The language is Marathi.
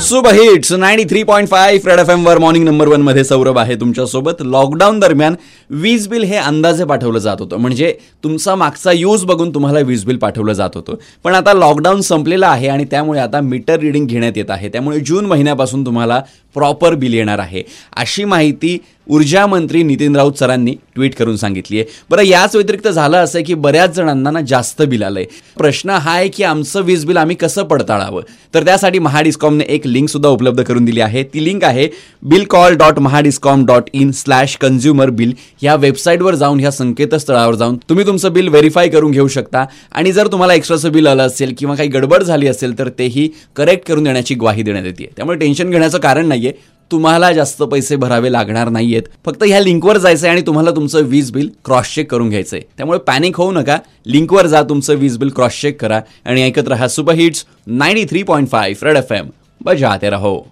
Super hits ninety three point five red F M वर मॉर्निंग नंबर वनमध्ये सौरभ आहे तुमच्यासोबत. लॉकडाऊन दरम्यान वीज बिल हे अंदाजे पाठवलं जात होतं. म्हणजे तुमचा मागचा यूज बघून तुम्हाला वीज बिल पाठवलं जात होतं. पण आता लॉकडाऊन संपलेलं आहे आणि त्यामुळे आता मीटर रिडिंग घेण्यात येत आहे. त्यामुळे जून महिन्यापासून तुम्हाला प्रॉपर बिल येणार आहे. अशी माहिती ऊर्जा मंत्री नितीन राऊत सरांनी ट्विट करून सांगितली आहे. बरं याच व्यतिरिक्त झालं असं आहे की बऱ्याच जणांना ना जास्त बिल आलंय. प्रश्न हा आहे की आमचं वीज बिल आम्ही कसं पडताळावं? तर त्यासाठी महाडिस्कॉमने एक लिंक सुद्धा उपलब्ध करून दिली आहे. ती लिंक आहे bill call dot Mahadiscom dot in slash consumer bill ह्या वेबसाईटवर जाऊन ह्या संकेतस्थळावर जाऊन तुम्ही तुमचं बिल व्हेरीफाय करून घेऊ शकता. आणि जर तुम्हाला एक्स्ट्राचं बिल आलं असेल किंवा काही गडबड झाली असेल तर तेही करेक्ट करून देण्याची ग्वाही देण्यात येते. त्यामुळे टेन्शन घेण्याचं कारण नाहीये. तुम्हाला जास्त पैसे भरावे लागणार नाहीयेत. फक्त ह्या लिंकवर जायचं आणि तुम्हाला तुमचं वीज बिल क्रॉस चेक करून घ्यायचंय. त्यामुळे पॅनिक होऊ नका. लिंकवर जा तुमचं वीज बिल क्रॉस चेक करा आणि ऐकत रहा super hits ninety three point five red F M. बजाते रहो.